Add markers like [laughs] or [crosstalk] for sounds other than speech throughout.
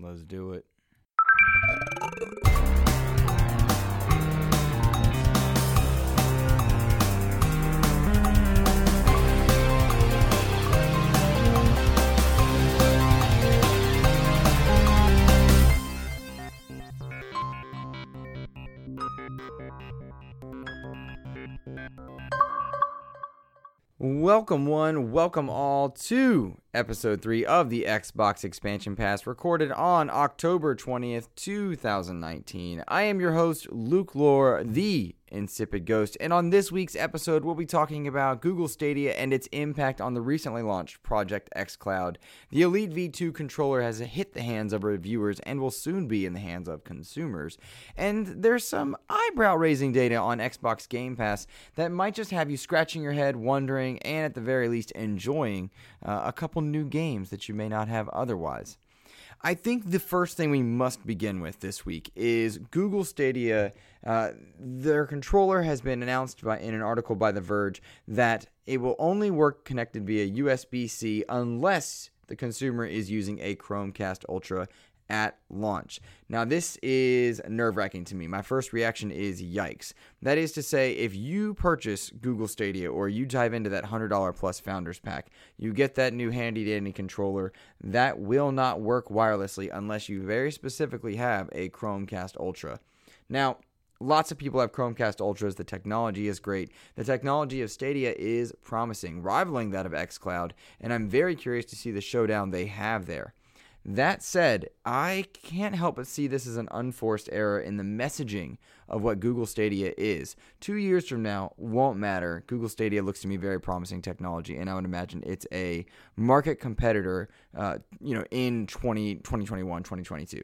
Let's do it. Welcome, one, welcome all to episode three of the Xbox Expansion Pass, recorded on October 20th, 2019. I am your host, Luke Lore, the Insipid Ghost, and on this week's episode, we'll be talking about Google Stadia and its impact on the recently launched Project xCloud. The Elite V2 controller has hit the hands of reviewers and will soon be in the hands of consumers. And there's some eyebrow raising data on Xbox Game Pass that might just have you scratching your head, wondering, and at the very least enjoying uh, a couple new games that you may not have otherwise. I think the first thing we must begin with this week is Google Stadia. Uh, their controller has been announced by, in an article by The Verge that it will only work connected via USB C unless the consumer is using a Chromecast Ultra at launch. Now, this is nerve wracking to me. My first reaction is yikes. That is to say, if you purchase Google Stadia or you dive into that $100 plus Founders Pack, you get that new handy dandy controller that will not work wirelessly unless you very specifically have a Chromecast Ultra. Now, Lots of people have Chromecast Ultras. The technology is great. The technology of Stadia is promising, rivaling that of xCloud, and I'm very curious to see the showdown they have there. That said, I can't help but see this as an unforced error in the messaging of what Google Stadia is. Two years from now won't matter. Google Stadia looks to me very promising technology, and I would imagine it's a market competitor, uh, you know, in 20, 2021, 2022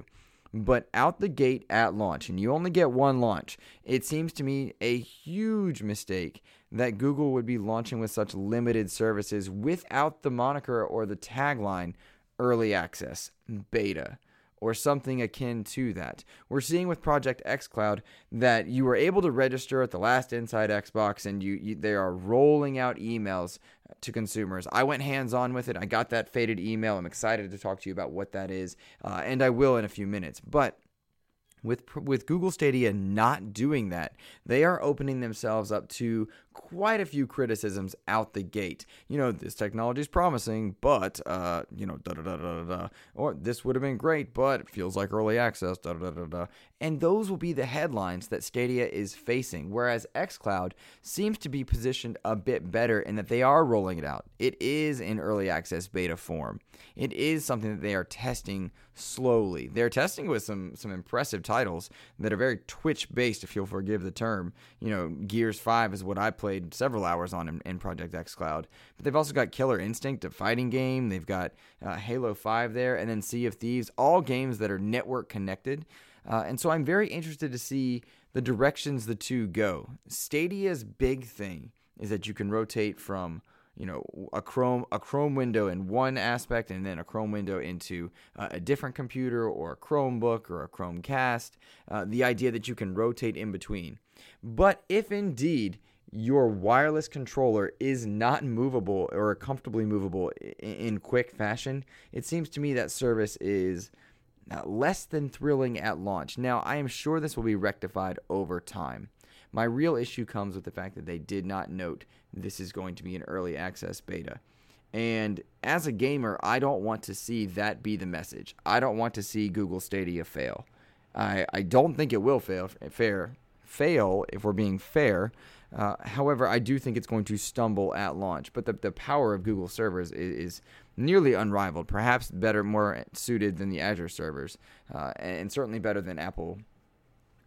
but out the gate at launch, and you only get one launch, it seems to me a huge mistake that Google would be launching with such limited services without the moniker or the tagline early access, beta, or something akin to that. We're seeing with Project xCloud that you were able to register at the last Inside Xbox and you, you they are rolling out emails to consumers. I went hands on with it. I got that faded email. I'm excited to talk to you about what that is, uh, and I will in a few minutes. But with with Google Stadia not doing that, they are opening themselves up to quite a few criticisms out the gate. You know, this technology is promising, but uh, you know, da da da da da, or this would have been great, but it feels like early access, da da da da. And those will be the headlines that Stadia is facing. Whereas XCloud seems to be positioned a bit better in that they are rolling it out. It is in early access beta form. It is something that they are testing slowly. They're testing with some some impressive titles that are very Twitch based, if you'll forgive the term. You know, Gears Five is what I several hours on in, in Project Cloud, But they've also got Killer Instinct, a fighting game. They've got uh, Halo 5 there, and then Sea of Thieves, all games that are network connected. Uh, and so I'm very interested to see the directions the two go. Stadia's big thing is that you can rotate from you know a chrome a chrome window in one aspect and then a chrome window into uh, a different computer or a chromebook or a chromecast uh, the idea that you can rotate in between but if indeed your wireless controller is not movable or comfortably movable in quick fashion, it seems to me that service is uh, less than thrilling at launch. Now, I am sure this will be rectified over time. My real issue comes with the fact that they did not note this is going to be an early access beta. And as a gamer, I don't want to see that be the message. I don't want to see Google Stadia fail. I, I don't think it will fail. Fair fail if we're being fair. Uh, however, I do think it's going to stumble at launch. But the, the power of Google servers is, is nearly unrivaled, perhaps better, more suited than the Azure servers, uh, and certainly better than Apple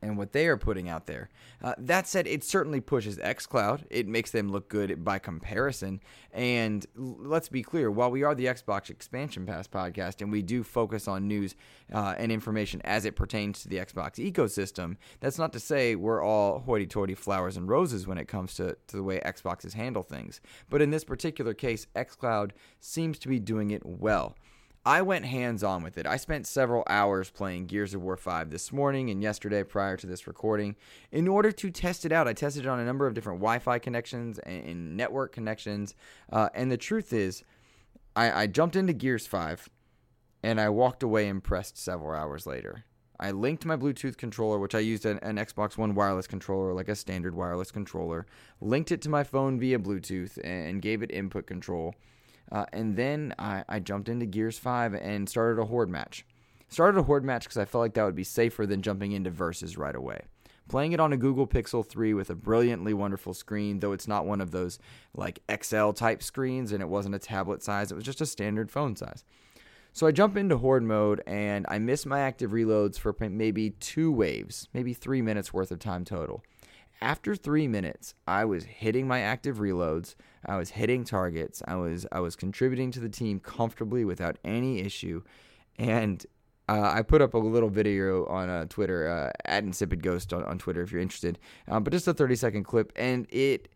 and what they are putting out there. Uh, that said, it certainly pushes xCloud. It makes them look good by comparison. And let's be clear while we are the Xbox Expansion Pass podcast and we do focus on news uh, and information as it pertains to the Xbox ecosystem, that's not to say we're all hoity toity flowers and roses when it comes to, to the way Xboxes handle things. But in this particular case, xCloud seems to be doing it well. I went hands on with it. I spent several hours playing Gears of War 5 this morning and yesterday prior to this recording in order to test it out. I tested it on a number of different Wi Fi connections and, network connections. Uh, and the truth is, I, I jumped into Gears 5 and I walked away impressed several hours later. I linked my Bluetooth controller, which I used an, an, Xbox One wireless controller, like a standard wireless controller, linked it to my phone via Bluetooth, and gave it input control. Uh, and then I, I, jumped into Gears 5 and started a Horde match. Started a Horde match because I felt like that would be safer than jumping into Versus right away. Playing it on a Google Pixel 3 with a brilliantly wonderful screen, though it's not one of those like XL type screens and it wasn't a tablet size, it was just a standard phone size. So I jump into Horde mode and I miss my active reloads for maybe two waves, maybe three minutes worth of time total. After three minutes, I was hitting my active reloads. I was hitting targets. I was I was contributing to the team comfortably without any issue, and uh, I put up a little video on uh, Twitter uh, at Insipid Ghost on, on Twitter if you're interested, um, but just a 30 second clip, and it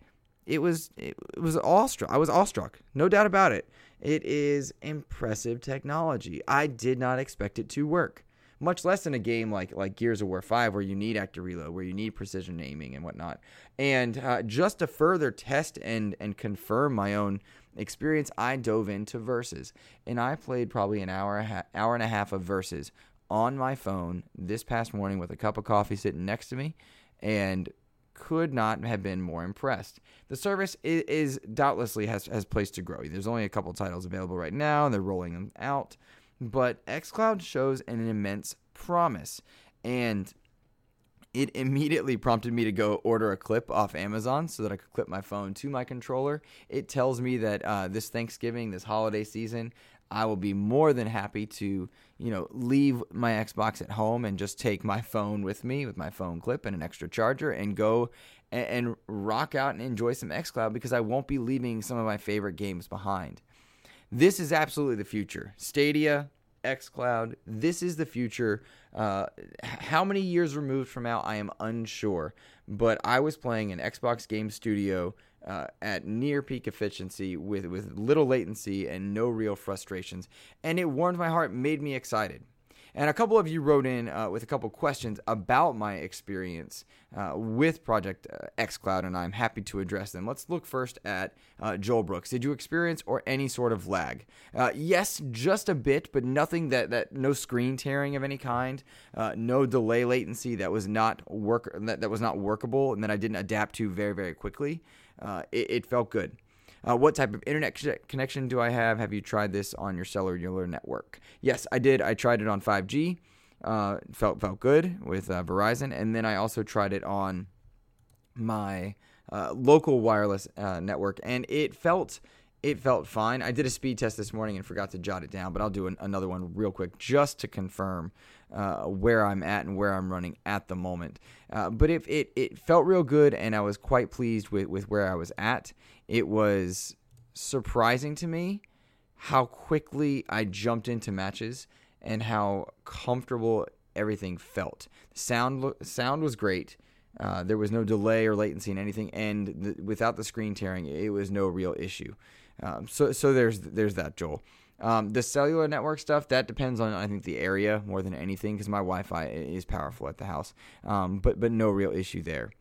it was it was awestruck. I was awestruck, no doubt about it. It is impressive technology. I did not expect it to work. Much less in a game like like Gears of War 5, where you need active reload, where you need precision aiming and whatnot. And uh, just to further test and and confirm my own experience, I dove into Versus, and I played probably an hour hour and a half of Versus on my phone this past morning with a cup of coffee sitting next to me, and could not have been more impressed. The service is, is, doubtlessly has has place to grow. There's only a couple titles available right now, and they're rolling them out. But xCloud shows an immense promise, and it immediately prompted me to go order a clip off Amazon so that I could clip my phone to my controller. It tells me that uh, this Thanksgiving, this holiday season, I will be more than happy to, you know, leave my Xbox at home and just take my phone with me with my phone clip and an extra charger and go and, and rock out and enjoy some xCloud because I won't be leaving some of my favorite games behind. This is absolutely the future. Stadia, xCloud, this is the future. Uh, how many years removed from now, I am unsure. But I was playing an Xbox Game Studio uh, at near peak efficiency with, with little latency and no real frustrations. And it warmed my heart, made me excited. And a couple of you wrote in uh, with a couple questions about my experience uh, with Project uh, xCloud, and I'm happy to address them. Let's look first at uh, Joel Brooks. Did you experience or any sort of lag? Uh, yes, just a bit, but nothing that, that no screen tearing of any kind, no delay latency that was not work that, that was not workable, and that I didn't adapt to very very quickly. It, it, felt good. Uh, what type of internet connection do I have? Have you tried this on your cellular network? Yes, I did. I tried it on 5G. Uh, felt felt good with uh, Verizon, and then I also tried it on my uh, local wireless uh, network, and it felt it felt fine. I did a speed test this morning and forgot to jot it down, but I'll do an, another one real quick just to confirm uh, where I'm at and where I'm running at the moment. Uh, but if it, it felt real good and I was quite pleased with, with where I was at, it was surprising to me how quickly I jumped into matches and how comfortable everything felt. Sound sound was great. Uh, there was no delay or latency in anything, and the, without the screen tearing, it was no real issue. Um, so so there's there's that, Joel. Um, the cellular network stuff that depends on I think the area more than anything because my Wi-Fi is powerful at the house, um, but but no real issue there.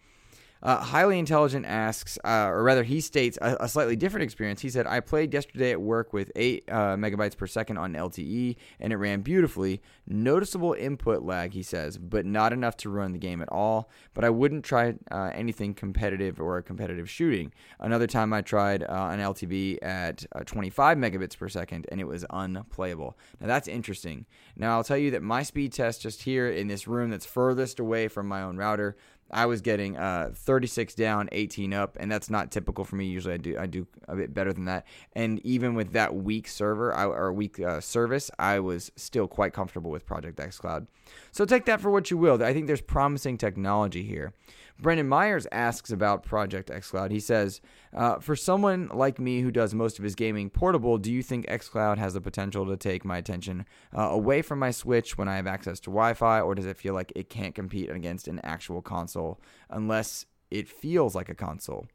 Uh, Highly Intelligent asks, uh, or rather, he states a, a, slightly different experience. He said, I played yesterday at work with 8 uh, megabytes per second on LTE, and it ran beautifully. Noticeable input lag, he says, but not enough to ruin the game at all. But I wouldn't try uh, anything competitive or competitive shooting. Another time I tried uh, an LTE at uh, 25 megabits per second, and it was unplayable. Now, that's interesting. Now, I'll tell you that my speed test just here in this room that's furthest away from my own router I was getting uh, 36 down, 18 up, and that's not typical for me. Usually, I do I do a bit better than that. And even with that weak server I, or weak uh, service, I was still quite comfortable with Project X Cloud. So take that for what you will. I think there's promising technology here. Brendan Myers asks about Project xCloud. He says, uh, For someone like me who does most of his gaming portable, do you think xCloud has the potential to take my attention uh, away from my Switch when I have access to Wi Fi, or does it feel like it can't compete against an actual console unless it feels like a console?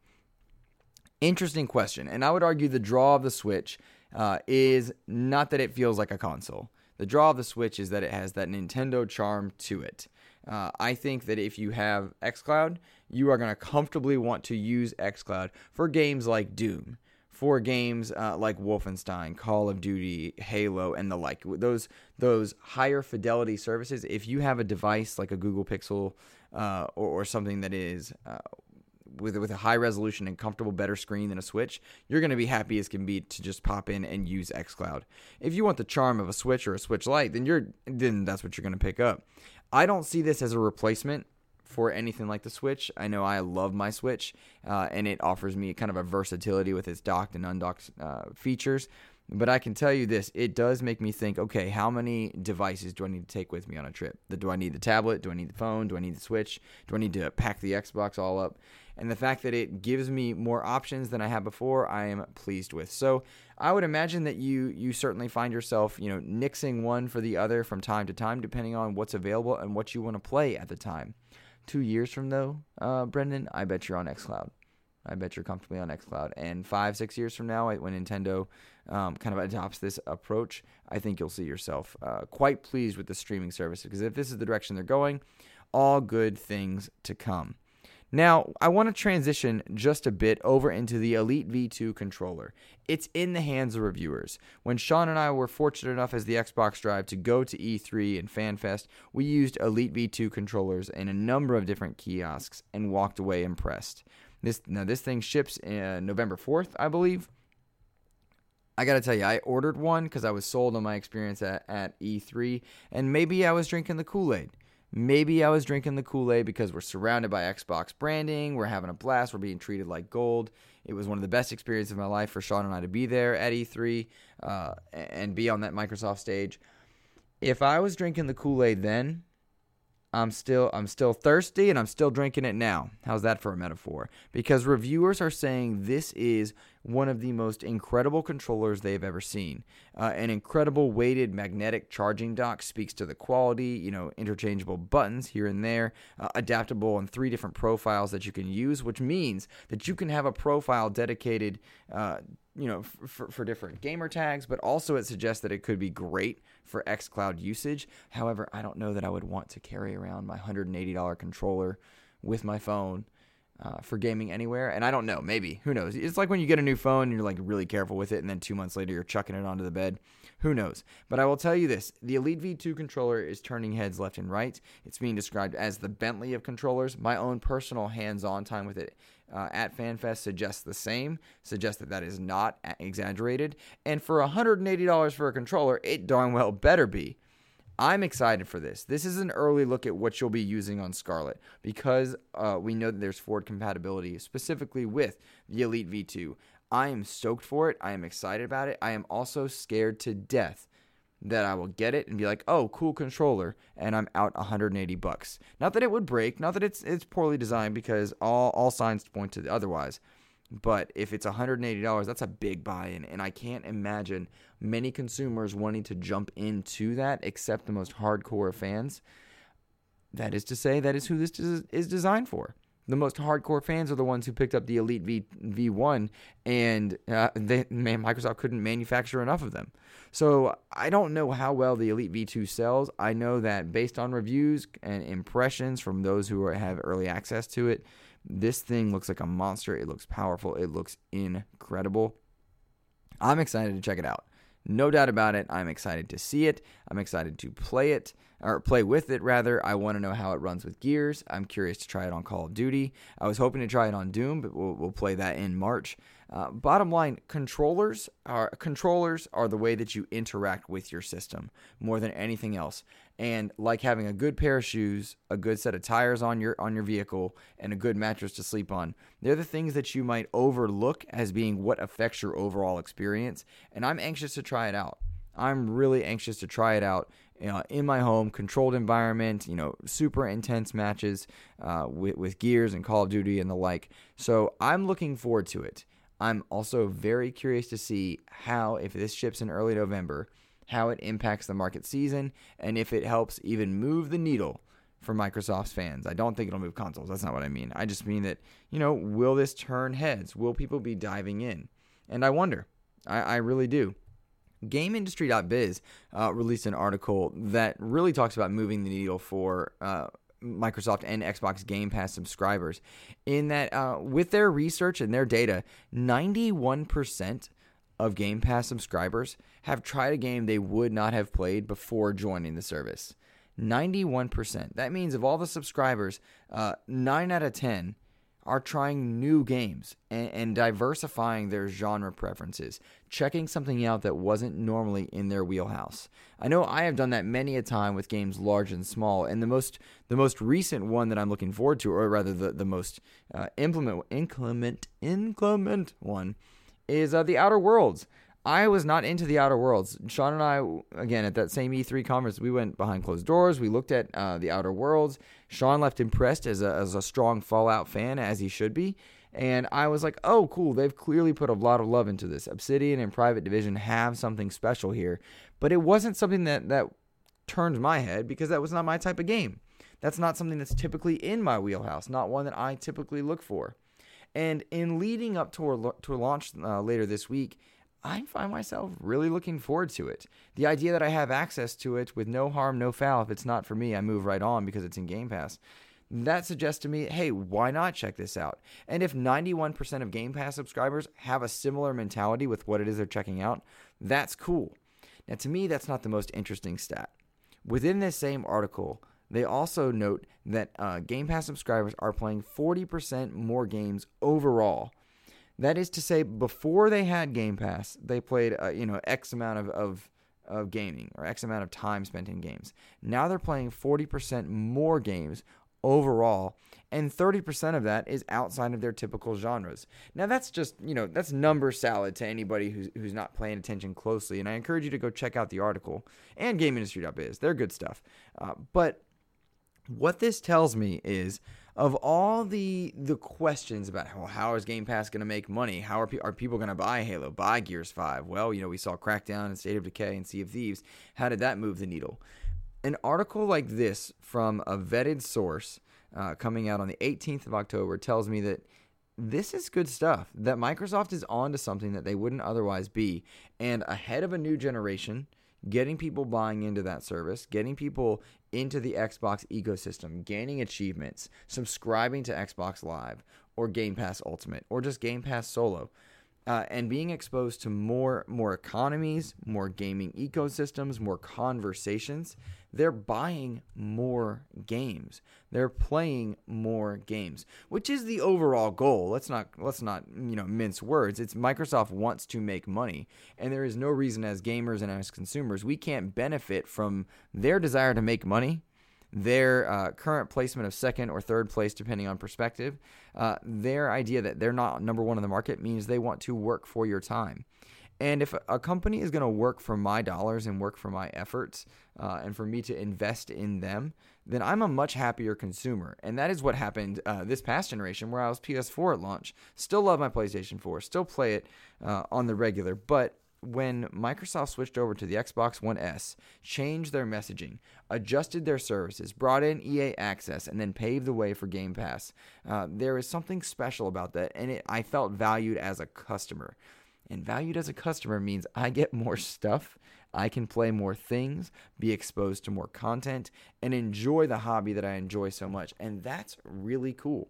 Interesting question. And I would argue the draw of the Switch uh, is not that it feels like a console. The draw of the Switch is that it has that Nintendo charm to it. Uh, I think that if you have xCloud, you are going to comfortably want to use xCloud for games like Doom, for games uh, like Wolfenstein, Call of Duty, Halo, and the like. Those those higher fidelity services. If you have a device like a Google Pixel uh, or, or, something that is uh, with with a high resolution and comfortable, better screen than a Switch, you're going to be happy as can be to just pop in and use XCloud. If you want the charm of a Switch or a Switch Lite, then you're then that's what you're going to pick up. I don't see this as a replacement for anything like the Switch. I know I love my Switch, uh, and it offers me kind of a versatility with its docked and undocked uh, features. But I can tell you this: it does make me think. Okay, how many devices do I need to take with me on a trip? Do I need the tablet? Do I need the phone? Do I need the Switch? Do I need to pack the Xbox all up? And the fact that it gives me more options than I had before, I am pleased with. So I would imagine that you you certainly find yourself, you know, nixing one for the other from time to time, depending on what's available and what you want to play at the time two years from though, uh, Brendan, I bet you're on XCloud. I bet you're comfortably on XCloud. And five, six years from now, when Nintendo um, kind of adopts this approach, I think you'll see yourself uh, quite pleased with the streaming service because if this is the direction they're going, all good things to come. Now, I want to transition just a bit over into the Elite V2 controller. It's in the hands of reviewers. When Sean and I were fortunate enough as the Xbox Drive to go to E3 and FanFest, we used Elite V2 controllers in a number of different kiosks and walked away impressed. This now this thing ships uh, November 4th, I believe. I gotta tell you, I ordered one because I was sold on my experience at, at E3, and maybe I was drinking the Kool Aid. Maybe I was drinking the Kool Aid because we're surrounded by Xbox branding. We're having a blast. We're being treated like gold. It was one of the best experiences of my life for Sean and I to be there at E3 uh, and be on that Microsoft stage. If I was drinking the Kool Aid then, I'm still I'm still thirsty and I'm still drinking it now. How's that for a metaphor? Because reviewers are saying this is one of the most incredible controllers they've ever seen. Uh, an incredible weighted magnetic charging dock speaks to the quality, you know, interchangeable buttons here and there, uh, adaptable in three different profiles that you can use, which means that you can have a profile dedicated uh, you know, for different gamer tags, but also it suggests that it could be great for xCloud usage. However, I don't know that I would want to carry around my $180 controller with my phone uh, for gaming anywhere. And I don't know, maybe, who knows? It's like when you get a new phone and you're like really careful with it, and then two months later you're chucking it onto the bed. Who knows? But I will tell you this the Elite V2 controller is turning heads left and right. It's being described as the Bentley of controllers. My own personal hands on time with it uh, at FanFest suggests the same, suggests that that is not exaggerated. And for $180 for a controller, it darn well better be. I'm excited for this. This is an early look at what you'll be using on Scarlett because uh, we know that there's forward compatibility specifically with the Elite V2. I am stoked for it. I am excited about it. I am also scared to death that I will get it and be like, "Oh, cool controller," and I'm out 180 bucks. Not that it would break, not that it's it's poorly designed because all all signs point to otherwise. But if it's $180, that's a big buy-in, and I can't imagine many consumers wanting to jump into that except the most hardcore fans. That is to say, that is who this is designed for the most hardcore fans are the ones who picked up the Elite V V1, and uh, they, man, Microsoft couldn't manufacture enough of them. So I don't know how well the Elite V2 sells. I know that based on reviews and impressions from those who are, have early access to it, this thing looks like a monster. It looks powerful. It looks incredible. I'm excited to check it out. No doubt about it. I'm excited to see it. I'm excited to play it or play with it rather. I want to know how it runs with Gears. I'm curious to try it on Call of Duty. I was hoping to try it on Doom, but we'll, we'll play that in March. Uh, bottom line, controllers are controllers are the way that you interact with your system more than anything else. And like having a good pair of shoes, a good set of tires on your on your vehicle, and a good mattress to sleep on, they're the things that you might overlook as being what affects your overall experience. And I'm anxious to try it out. I'm really anxious to try it out in my home, controlled environment, you know, super intense matches uh, with, with Gears and Call of Duty and the like. So I'm looking forward to it. I'm also very curious to see how, if this ships in early November, how it impacts the market season and if it helps even move the needle for Microsoft's fans. I don't think it'll move consoles. That's not what I mean. I just mean that, you know, will this turn heads? Will people be diving in? And I wonder. I, I really do. GameIndustry.biz uh, released an article that really talks about moving the needle for uh, Microsoft and Xbox Game Pass subscribers, in that uh, with their research and their data, 91% of Game Pass subscribers have tried a game they would not have played before joining the service. 91%. That means of all the subscribers, uh, 9 out of 10 are trying new games and, and, diversifying their genre preferences, checking something out that wasn't normally in their wheelhouse. I know I have done that many a time with games large and small, and the most the most recent one that I'm looking forward to, or rather the the most uh, implement inclement inclement one, is uh, the Outer Worlds. I was not into the Outer Worlds. Sean and I, again, at that same E3 conference, we went behind closed doors. We looked at uh, the Outer Worlds. Sean left impressed as a, as a strong Fallout fan, as he should be. And I was like, oh, cool. They've clearly put a lot of love into this. Obsidian and Private Division have something special here. But it wasn't something that, that turned my head because that was not my type of game. That's not something that's typically in my wheelhouse, not one that I typically look for. And in leading up to a, to launch uh, later this week, I find myself really looking forward to it. The idea that I have access to it with no harm, no foul. If it's not for me, I move right on because it's in Game Pass. That suggests to me, hey, why not check this out? And if 91% of Game Pass subscribers have a similar mentality with what it is they're checking out, that's cool. Now, to me, that's not the most interesting stat. Within this same article, they also note that uh, Game Pass subscribers are playing 40% more games overall that is to say, before they had Game Pass, they played uh, you know X amount of, of of gaming or X amount of time spent in games. Now they're playing 40% more games overall, and 30% of that is outside of their typical genres. Now that's just, you know, that's number salad to anybody who's, who's not paying attention closely, and I encourage you to go check out the article and GameIndustry.biz. They're good stuff. Uh, but what this tells me is of all the the questions about well, how is Game Pass going to make money? How are, pe- are people going to buy Halo, buy Gears 5? Well, you know, we saw Crackdown and State of Decay and Sea of Thieves. How did that move the needle? An article like this from a vetted source uh, coming out on the 18th of October tells me that this is good stuff. That Microsoft is on to something that they wouldn't otherwise be, and ahead of a new generation getting people buying into that service, getting people into the Xbox ecosystem, gaining achievements, subscribing to Xbox Live or Game Pass Ultimate or just Game Pass Solo uh, and being exposed to more more economies, more gaming ecosystems, more conversations, they're buying more games. They're playing more games, which is the overall goal. Let's not let's not you know mince words. It's Microsoft wants to make money, and there is no reason as gamers and as consumers we can't benefit from their desire to make money their uh, current placement of second or third place, depending on perspective, uh, their idea that they're not number one in the market means they want to work for your time. And if a company is going to work for my dollars and work for my efforts uh, and for me to invest in them, then I'm a much happier consumer. And that is what happened uh, this past generation where I was PS4 at launch. Still love my PlayStation 4, still play it uh, on the regular, but when Microsoft switched over to the Xbox One S, changed their messaging, adjusted their services, brought in EA Access, and then paved the way for Game Pass, uh, there is something special about that, and it, I felt valued as a customer. And valued as a customer means I get more stuff, I can play more things, be exposed to more content, and enjoy the hobby that I enjoy so much. And that's really cool.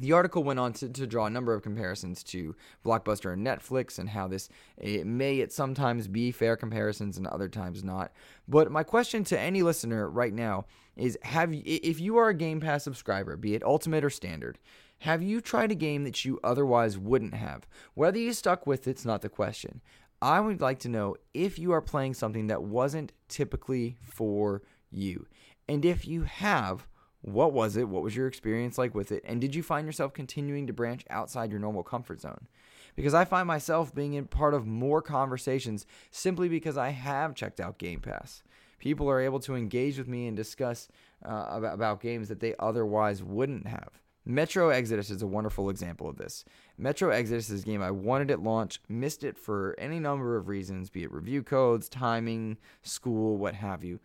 The article went on to, to draw a number of comparisons to Blockbuster and Netflix and how this it may at sometimes be fair comparisons and other times not. But my question to any listener right now is have if you are a Game Pass subscriber, be it ultimate or standard, have you tried a game that you otherwise wouldn't have? Whether you stuck with it's not the question. I would like to know if you are playing something that wasn't typically for you. And if you have, what was it? What was your experience like with it? And did you find yourself continuing to branch outside your normal comfort zone? Because I find myself being in part of more conversations simply because I have checked out Game Pass. People are able to engage with me and discuss uh, about, about games that they otherwise wouldn't have. Metro Exodus is a wonderful example of this. Metro Exodus is a game I wanted at launch, missed it for any number of reasons, be it review codes, timing, school, what have you.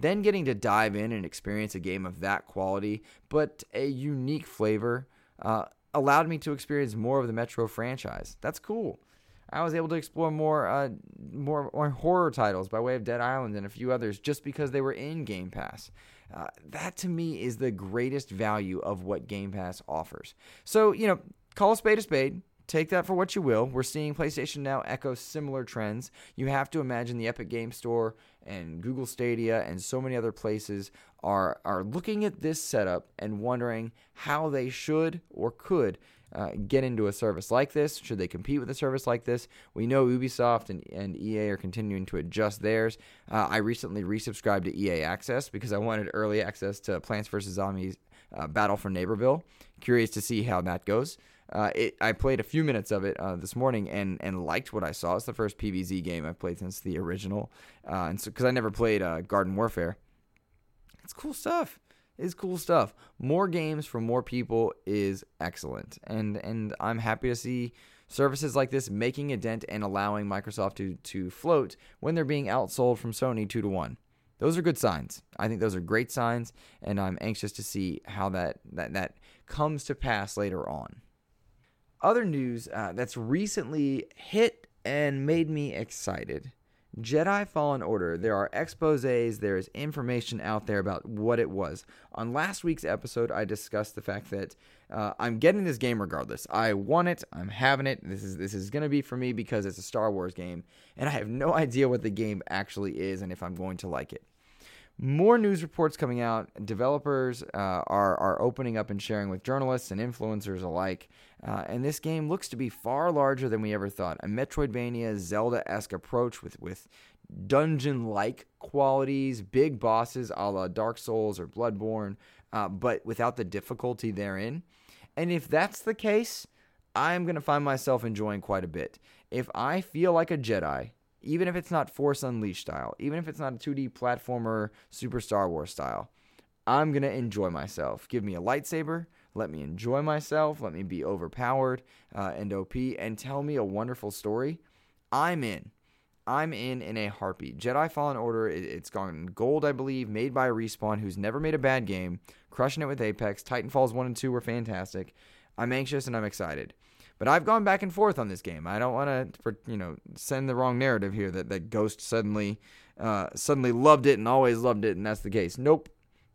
Then getting to dive in and experience a game of that quality, but a unique flavor, uh, allowed me to experience more of the Metro franchise. That's cool. I was able to explore more, uh, more, more horror titles by way of Dead Island and a few others just because they were in Game Pass. Uh, that to me is the greatest value of what Game Pass offers. So, you know, call a spade a spade. Take that for what you will. We're seeing PlayStation Now echo similar trends. You have to imagine the Epic Game Store and Google Stadia and so many other places are are looking at this setup and wondering how they should or could uh, get into a service like this? Should they compete with a service like this? We know Ubisoft and, and EA are continuing to adjust theirs. Uh, I recently resubscribed to EA Access because I wanted early access to Plants vs. Zombies uh, Battle for Neighborville. Curious to see how that goes. Uh, it, I played a few minutes of it uh, this morning and, and liked what I saw. It's the first PVZ game I've played since the original, uh, and so because I never played Garden Warfare, it's cool stuff It's cool stuff. More games for more people is excellent. And and I'm happy to see services like this making a dent and allowing Microsoft to to float when they're being outsold from Sony 2 to 1. Those are good signs. I think those are great signs and I'm anxious to see how that that that comes to pass later on. Other news uh, that's recently hit and made me excited Jedi Fallen Order, there are exposes, there is information out there about what it was. On last week's episode, I discussed the fact that uh, I'm getting this game regardless. I want it, I'm having it. This is this is going to be for me because it's a Star Wars game, and I have no [laughs] idea what the game actually is and if I'm going to like it more news reports coming out. Developers uh, are are opening up and sharing with journalists and influencers alike. Uh, and this game looks to be far larger than we ever thought. A Metroidvania, Zelda-esque approach with with dungeon-like qualities, big bosses a la Dark Souls or Bloodborne, uh, but without the difficulty therein. And if that's the case, I'm gonna find myself enjoying quite a bit. If I feel like a Jedi even if it's not Force Unleashed style, even if it's not a 2D platformer Super Star Wars style, I'm going to enjoy myself. Give me a lightsaber, let me enjoy myself, let me be overpowered uh, and OP, and tell me a wonderful story. I'm in. I'm in in a heartbeat. Jedi Fallen Order, it's gone gold, I believe, made by Respawn, who's never made a bad game, crushing it with Apex. Titanfalls 1 and 2 were fantastic. I'm anxious and I'm excited. But I've gone back and forth on this game. I don't want to, you know, send the wrong narrative here that, that Ghost suddenly, uh, suddenly loved it and always loved it, and that's the case. Nope,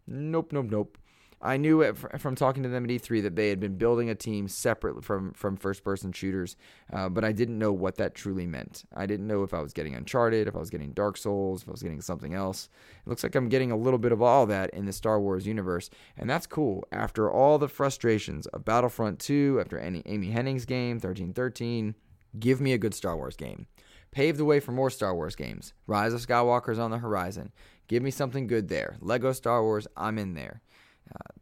nope, nope, nope. I knew from talking to them at E3 that they had been building a team separate from from first person shooters, uh, but I didn't know what that truly meant. I didn't know if I was getting Uncharted, if I was getting Dark Souls, if I was getting something else. It looks like I'm getting a little bit of all that in the Star Wars universe, and that's cool. After all the frustrations of Battlefront 2, after any Amy Hennig's game 1313, give me a good Star Wars game. Pave the way for more Star Wars games. Rise of Skywalker's on the horizon. Give me something good there. Lego Star Wars, I'm in there.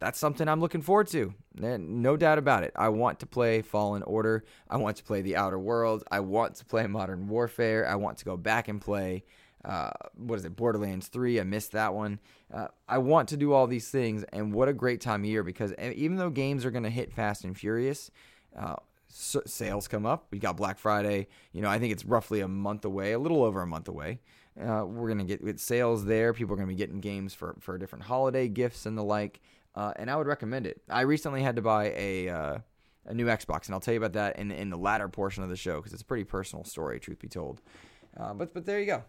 That's something I'm looking forward to. No doubt about it. I want to play Fallen Order. I want to play The Outer Worlds. I want to play Modern Warfare. I want to go back and play, uh, what is it, Borderlands 3. I missed that one. Uh, I want to do all these things, and what a great time of year because even though games are going to hit fast and furious, uh, sales come up. We got Black Friday. You know, I think it's roughly a month away, a little over a month away. Uh, we're gonna get sales there. People are gonna be getting games for for different holiday gifts and the like. Uh, and I would recommend it. I recently had to buy a uh, a new Xbox, and I'll tell you about that in in the latter portion of the show because it's a pretty personal story, truth be told. Uh, but but there you go.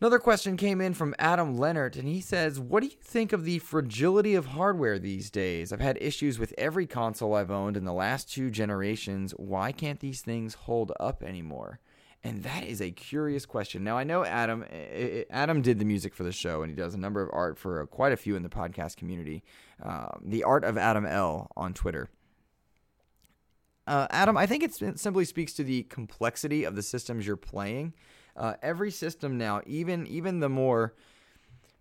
Another question came in from Adam Leonard, and he says, What do you think of the fragility of hardware these days? I've had issues with every console I've owned in the last two generations. Why can't these things hold up anymore? And that is a curious question. Now I know Adam. Adam did the music for the show, and he does a number of art for quite a few in the podcast community. Uh, the art of Adam L on Twitter. Uh, Adam, I think it simply speaks to the complexity of the systems you're playing. Uh, every system now, even even the more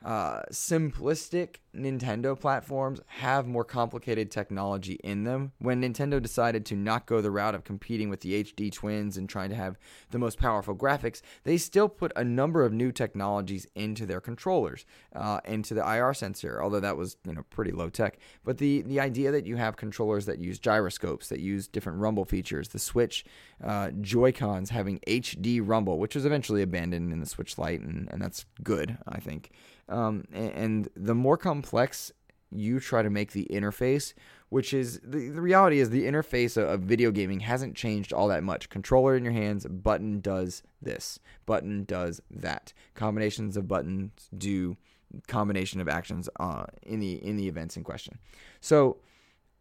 uh, simplistic Nintendo platforms have more complicated technology in them. When Nintendo decided to not go the route of competing with the HD twins and trying to have the most powerful graphics, they still put a number of new technologies into their controllers, uh, into the IR sensor, although that was you know pretty low tech. But the the idea that you have controllers that use gyroscopes, that use different rumble features, the Switch uh, Joy Cons having HD rumble, which was eventually abandoned in the Switch Lite, and, and that's good, I think. Um, and, the more complex you try to make the interface, which is the, the reality is the interface of, of video gaming hasn't changed all that much. Controller in your hands, button does this, button does that. Combinations of buttons do combination of actions uh, in the in the events in question. So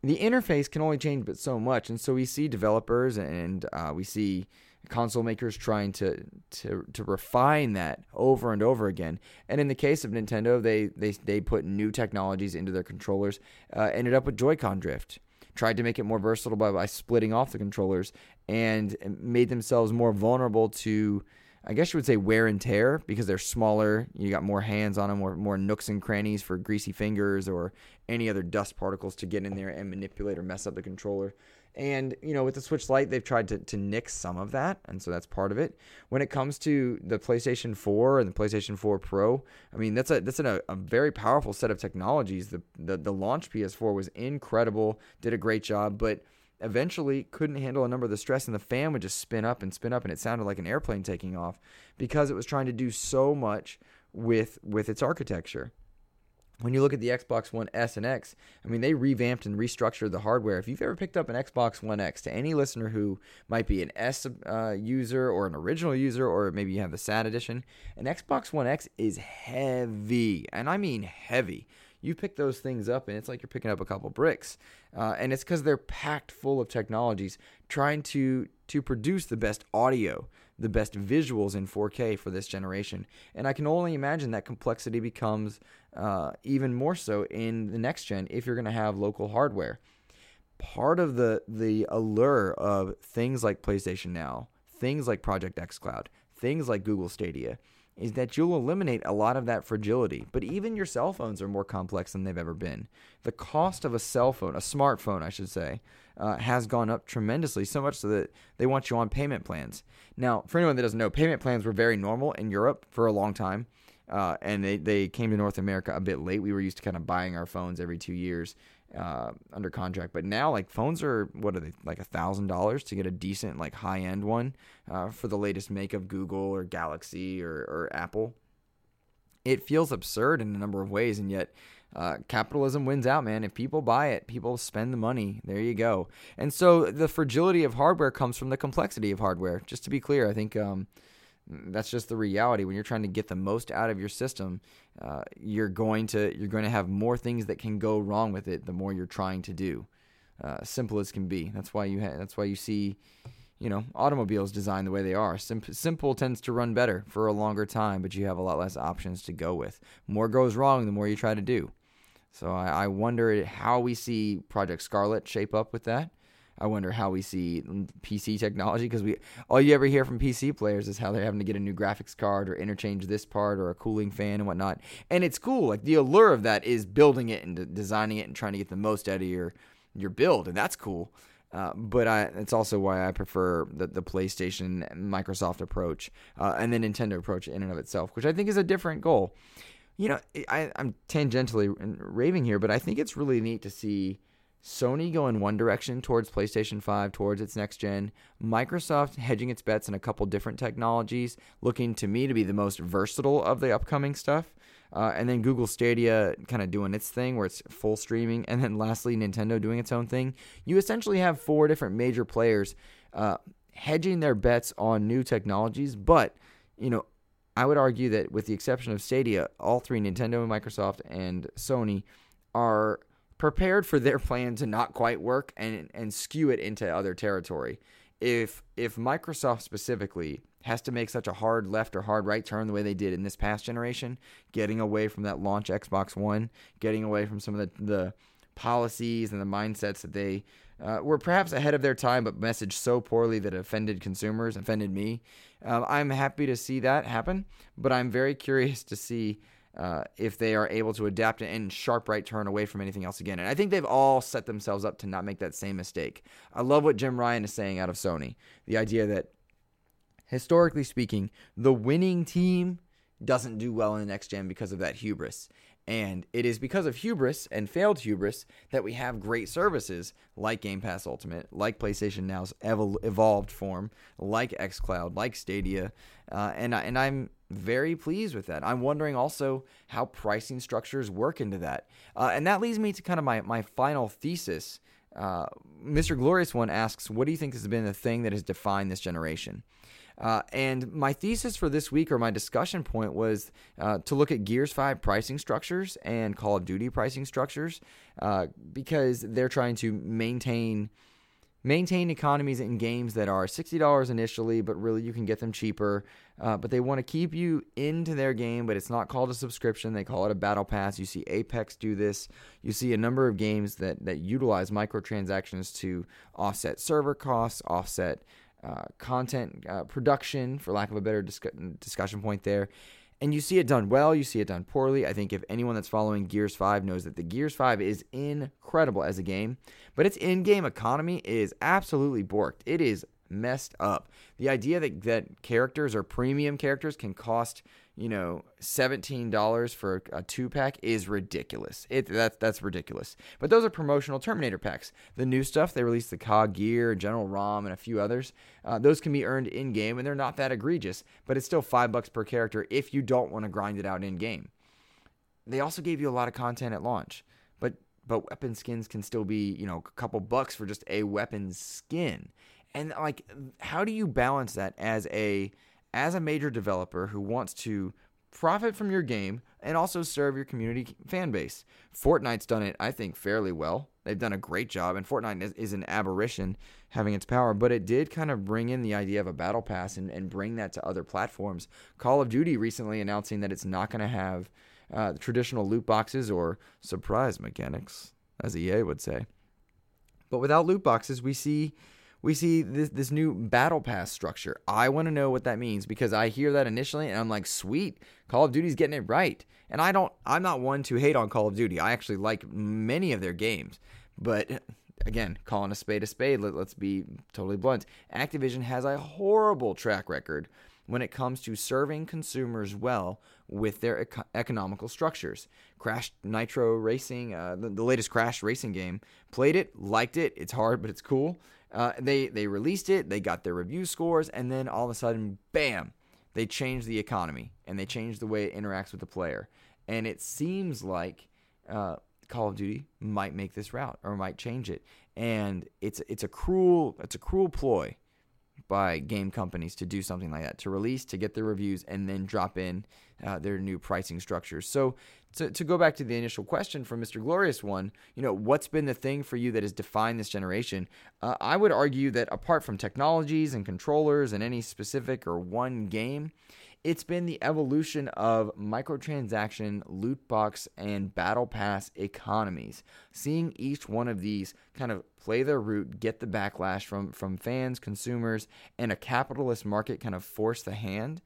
the interface can only change but so much, and so we see developers and uh, we see console makers trying to, to to refine that over and over again. And in the case of Nintendo, they they they put new technologies into their controllers. Uh, ended up with Joy-Con drift. Tried to make it more versatile by, by splitting off the controllers and made themselves more vulnerable to I guess you would say wear and tear because they're smaller. You got more hands on them, or more nooks and crannies for greasy fingers or any other dust particles to get in there and manipulate or mess up the controller. And, you know, with the Switch Lite, they've tried to, to nix some of that. And so that's part of it. When it comes to the PlayStation 4 and the PlayStation 4 Pro, I mean, that's a that's a, a very powerful set of technologies. The, the, the launch PS4 was incredible, did a great job, but eventually couldn't handle a number of the stress and the fan would just spin up and spin up and it sounded like an airplane taking off because it was trying to do so much with with its architecture when you look at the Xbox One S and X, I mean, they revamped and restructured the hardware. If you've ever picked up an Xbox One X, to any listener who might be an S uh, user or an original user, or maybe you have the SAT edition, an Xbox One X is heavy, and I mean heavy you pick those things up and it's like you're picking up a couple bricks. Uh, and it's because they're packed full of technologies trying to to produce the best audio, the best visuals in 4K for this generation. And I can only imagine that complexity becomes uh, even more so in the next gen if you're going to have local hardware. Part of the the allure of things like PlayStation Now, things like Project X Cloud, things like Google Stadia is that you'll eliminate a lot of that fragility. But even your cell phones are more complex than they've ever been. The cost of a cell phone, a smartphone, I should say, uh, has gone up tremendously, so much so that they want you on payment plans. Now, for anyone that doesn't know, payment plans were very normal in Europe for a long time. Uh, and they, they came to North America a bit late. We were used to kind of buying our phones every two years uh, under contract. But now, like phones are what are they like a thousand dollars to get a decent like high end one uh, for the latest make of Google or Galaxy or, or Apple. It feels absurd in a number of ways, and yet uh, capitalism wins out, man. If people buy it, people spend the money. There you go. And so the fragility of hardware comes from the complexity of hardware. Just to be clear, I think um, that's just the reality. When you're trying to get the most out of your system, uh, you're going to you're going to have more things that can go wrong with it. The more you're trying to do, uh, simple as can be. That's why you ha- that's why you see, you know, automobiles designed the way they are. Sim- simple tends to run better for a longer time, but you have a lot less options to go with. More goes wrong, the more you try to do. So I, I wonder how we see Project Scarlett shape up with that. I wonder how we see PC technology because we all you ever hear from PC players is how they're having to get a new graphics card or interchange this part or a cooling fan and whatnot. And it's cool. Like the allure of that is building it and designing it and trying to get the most out of your your build, and that's cool. Uh, but I, it's also why I prefer the, the PlayStation Microsoft approach uh, and the Nintendo approach in and of itself, which I think is a different goal. You know, I, I'm tangentially raving here, but I think it's really neat to see Sony going one direction towards PlayStation 5, towards its next gen. Microsoft hedging its bets in a couple different technologies, looking to me to be the most versatile of the upcoming stuff. Uh, and then Google Stadia kind of doing its thing where it's full streaming. And then lastly, Nintendo doing its own thing. You essentially have four different major players uh, hedging their bets on new technologies. But, you know, I would argue that with the exception of Stadia, all three, Nintendo, Microsoft, and Sony, are prepared for their [laughs] plan to not quite work and and skew it into other territory. If if Microsoft specifically has to make such a hard left or hard right turn the way they did in this past generation, getting away from that launch Xbox One, getting away from some of the, the policies and the mindsets that they uh, were perhaps ahead of their time, but messaged so poorly that it offended consumers, offended me. Um, I'm happy to see that happen, but I'm very curious to see uh, if they are able to adapt and sharp right turn away from anything else again. And I think they've all set themselves up to not make that same mistake. I love what Jim Ryan is saying out of Sony. The idea that, historically speaking, the winning team doesn't do well in the next gen because of that hubris. And it is because of hubris and failed hubris that we have great services like Game Pass Ultimate, like PlayStation Now's evol- evolved form, like xCloud, like Stadia. Uh, and, I, and I'm very pleased with that. I'm wondering also how pricing structures work into that. Uh, and that leads me to kind of my, my final thesis. Uh, Mr. Glorious One asks, What do you think has been the thing that has defined this generation? Uh, and my thesis for this week, or my discussion point, was uh, to look at Gears 5 pricing structures and Call of Duty pricing structures uh, because they're trying to maintain maintain economies in games that are $60 initially, but really you can get them cheaper. Uh, but they want to keep you into their game, but it's not called a subscription. They call it a battle pass. You see Apex do this. You see a number of games that, that utilize microtransactions to offset server costs, offset uh, content uh, production, for lack of a better discussion point there. And you see it done well, you see it done poorly. I think if anyone that's following Gears 5 knows that the Gears 5 is incredible as a game, but its in game economy is absolutely borked. It is messed up. The idea that, that characters or premium characters can cost, you know, $17 for a two pack is ridiculous. It that's that's ridiculous. But those are promotional Terminator packs. The new stuff they released the COG Gear, General RAAM, and a few others. Uh, those can be earned in game, and they're not that egregious. But it's still five bucks per character if you don't want to grind it out in game. They also gave you a lot of content at launch, but but weapon skins can still be you know a couple bucks for just a weapon skin and like how do you balance that as a as a major developer who wants to profit from your game and also serve your community fan base? Fortnite's done it i think fairly well. They've done a great job and fortnite is, is an aberration having its power but it did kind of bring in the idea of a battle pass and, and bring that to other platforms. Call of duty recently announcing that it's not going to have uh, traditional loot boxes or surprise mechanics as ea would say. But without loot boxes we see we see this this new battle pass structure. I want to know what that means because I hear that initially and I'm like, sweet, Call of Duty's getting it right. And I don't I'm not one to hate on Call of Duty. I actually like many of their games. But again, calling a spade a spade, let, let's be totally blunt. Activision has a horrible track record when it comes to serving consumers well with their eco- economical structures. Crash Nitro Racing, uh, the, the, latest Crash racing game, played it, liked it. It's hard, but it's cool. Uh, they they released it, they got their review scores, and then all of a sudden, bam, they changed the economy and they changed the way it interacts with the player. And it seems like uh, Call of Duty might make this route or might change it. And it's it's a cruel it's a cruel ploy by game companies to do something like that to release to get their reviews and then drop in uh, their new pricing structures so to, to go back to the initial question from mr glorious one you know what's been the thing for you that has defined this generation uh, i would argue that apart from technologies and controllers and any specific or one game it's been the evolution of microtransaction, loot box, and battle pass economies. Seeing each one of these kind of play their route, get the backlash from from fans, consumers, and a capitalist market kind of force the hand.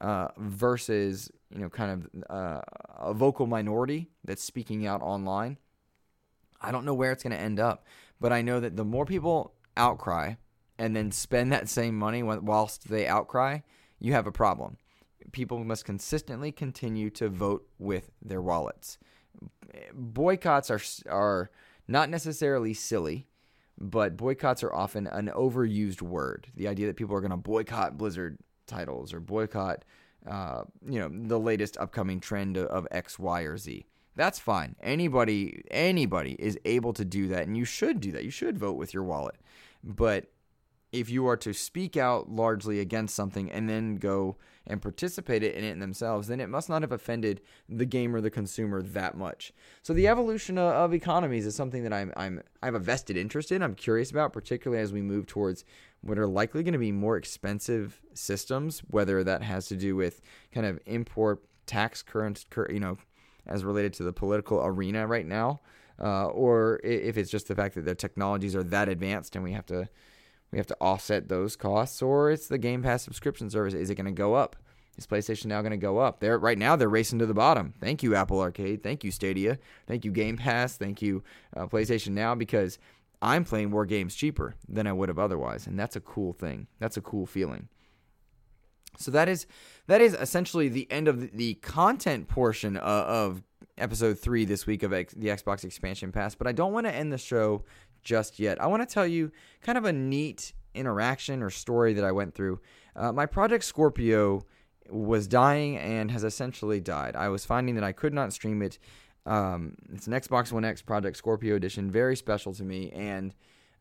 Uh, versus you know kind of uh, a vocal minority that's speaking out online. I don't know where it's going to end up, but I know that the more people outcry and then spend that same money whilst they outcry, you have a problem people must consistently continue to vote with their wallets. Boycotts are are not necessarily silly, but boycotts are often an overused word. The idea that people are going to boycott Blizzard titles or boycott, uh, you know, the latest upcoming trend of X, Y, or Z. That's fine. Anybody, anybody is able to do that, and you should do that. You should vote with your wallet, but if you are to speak out largely against something and then go and participate in it themselves, then it must not have offended the gamer, the consumer that much. So the evolution of economies is something that I'm, I'm I have a vested interest in. I'm curious about, particularly as we move towards what are likely going to be more expensive systems, whether that has to do with kind of import tax current, you know, as related to the political arena right now, uh, or if it's just the fact that the technologies are that advanced and we have to we have to offset those costs, or it's the Game Pass subscription service. Is it going to go up? Is PlayStation now going to go up? They're right now they're racing to the bottom. Thank you Apple Arcade, thank you Stadia, thank you Game Pass, thank you uh, PlayStation Now because I'm playing more games cheaper than I would have otherwise, and that's a cool thing. That's a cool feeling. So that is that is essentially the end of the content portion of, of episode three this week of X, the Xbox Expansion Pass. But I don't want to end the show just yet. I want to tell you kind of a neat interaction or story that I went through. Uh, my Project Scorpio was dying and has essentially died. I was finding that I could not stream it. Um, it's an Xbox One X Project Scorpio edition, very special to me, and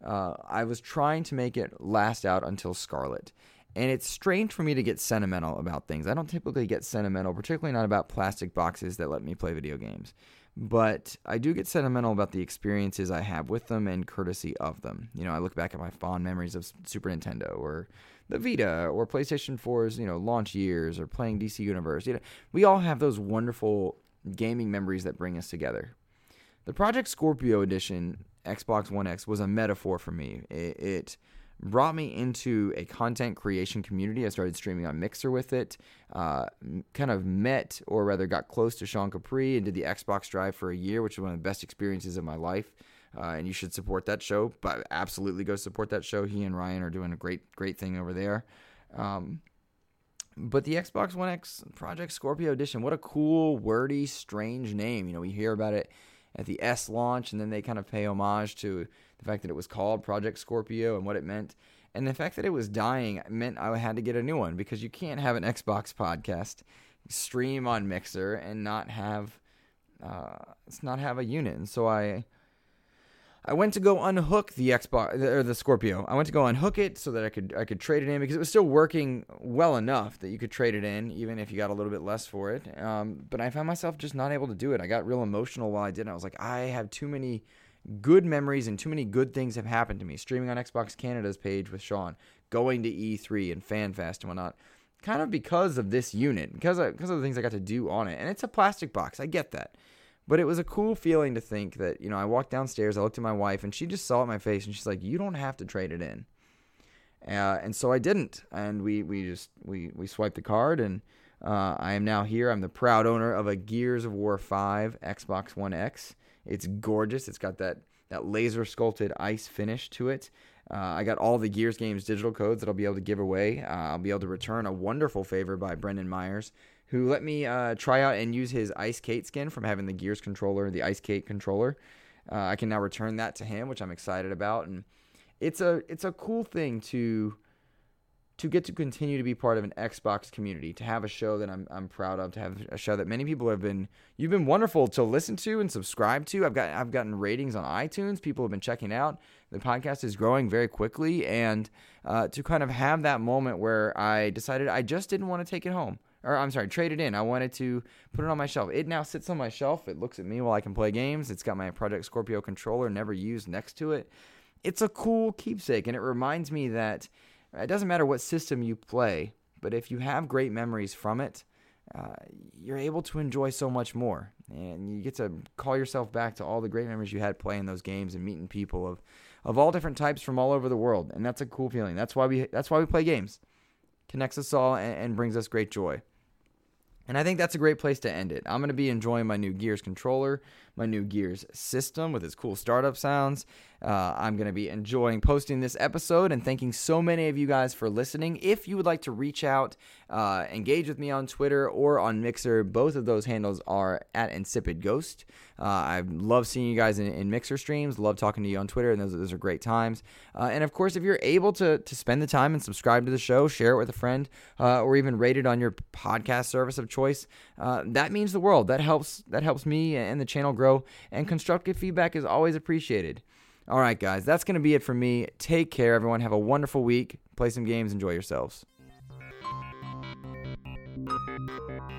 uh, I was trying to make it last out until Scarlett. And it's strange for me to get sentimental about things. I don't typically get sentimental, particularly not about plastic boxes that let me play video games. But I do get sentimental about the experiences I have with them and courtesy of them. You know, I look back at my fond memories of Super Nintendo or the Vita or PlayStation 4's, you know, launch years or playing DC Universe. You know, we all have those wonderful gaming memories that bring us together. The Project Scorpio edition Xbox One X was a metaphor for me. It, it brought me into a content creation community. I started streaming on Mixer with it. Uh, kind of met, or rather, got close to Sean Capri and did the Xbox Drive for a year, which was one of the best experiences of my life. Uh, and you should support that show. But absolutely go support that show. He and Ryan are doing a great, great thing over there. Um, but the Xbox One X Project Scorpio Edition, what a cool, wordy, strange name. You know, we hear about it at the S launch, and then they kind of pay homage to the fact that it was called Project Scorpio and what it meant. And the fact that it was dying meant I had to get a new one because you can't have an Xbox podcast stream on Mixer and not have uh, not have a unit. And so I I went to go unhook the Xbox or the Scorpio. I went to go unhook it so that I could I could trade it in because it was still working well enough that you could trade it in even if you got a little bit less for it. Um, but I found myself just not able to do it. I got real emotional while I did. it. I was like, I have too many good memories and too many good things have happened to me. Streaming on Xbox Canada's page with Sean, going to E3 and FanFest and whatnot, kind of because of this unit, because of, because of the things I got to do on it. And it's a plastic box. I get that. But it was a cool feeling to think that, you know, I walked downstairs, I looked at my wife, and she just saw it in my face, and she's like, "You don't have to trade it in." Uh, and so I didn't, and we we just we we swiped the card, and uh, I am now here. I'm the proud owner of a Gears of War 5 Xbox One X. It's gorgeous. It's got that that laser sculpted ice finish to it. Uh, I got all the Gears games digital codes that I'll be able to give away. Uh, I'll be able to return a wonderful favor by Brendan Myers who let me uh, try out and use his Ice Kait skin from having the Gears controller, the Ice Kait controller. Uh, I can now return that to him, which I'm excited about, and it's a it's a cool thing to to get to continue to be part of an Xbox community, to have a show that I'm I'm proud of, to have a show that many people have been you've been wonderful to listen to and subscribe to. I've got I've gotten ratings on iTunes. People have been checking out. The podcast is growing very quickly, and uh, to kind of have that moment where I decided I just didn't want to take it home or I'm sorry, trade it in. I wanted to put it on my shelf. It now sits on my shelf. It looks at me while I can play games. It's got my Project Scorpio controller never used next to it. It's a cool keepsake, and it reminds me that it doesn't matter what system you play, but if you have great memories from it, uh, you're able to enjoy so much more, and you get to call yourself back to all the great memories you had playing those games and meeting people of of all different types from all over the world, and that's a cool feeling. That's why we that's why we play games. Connects us all and, and brings us great joy. And I think that's a great place to end it. I'm going to be enjoying my new Gears controller, my new Gears system with its cool startup sounds. Uh, I'm going to be enjoying posting this episode and thanking so many of you guys for listening. If you would like to reach out, uh, engage with me on Twitter or on Mixer, both of those handles are at Insipid Ghost. Uh, I love seeing you guys in, in, Mixer streams. Love talking to you on Twitter, and those, those are great times. Uh, and of course, if you're able to to spend the time and subscribe to the show, share it with a friend, uh, or even rate it on your podcast service of choice, uh, that means the world. That helps. That helps me and the channel grow. And constructive feedback is always appreciated. All right, guys, that's going to be it for me. Take care, everyone. Have a wonderful week. Play some games. Enjoy yourselves. you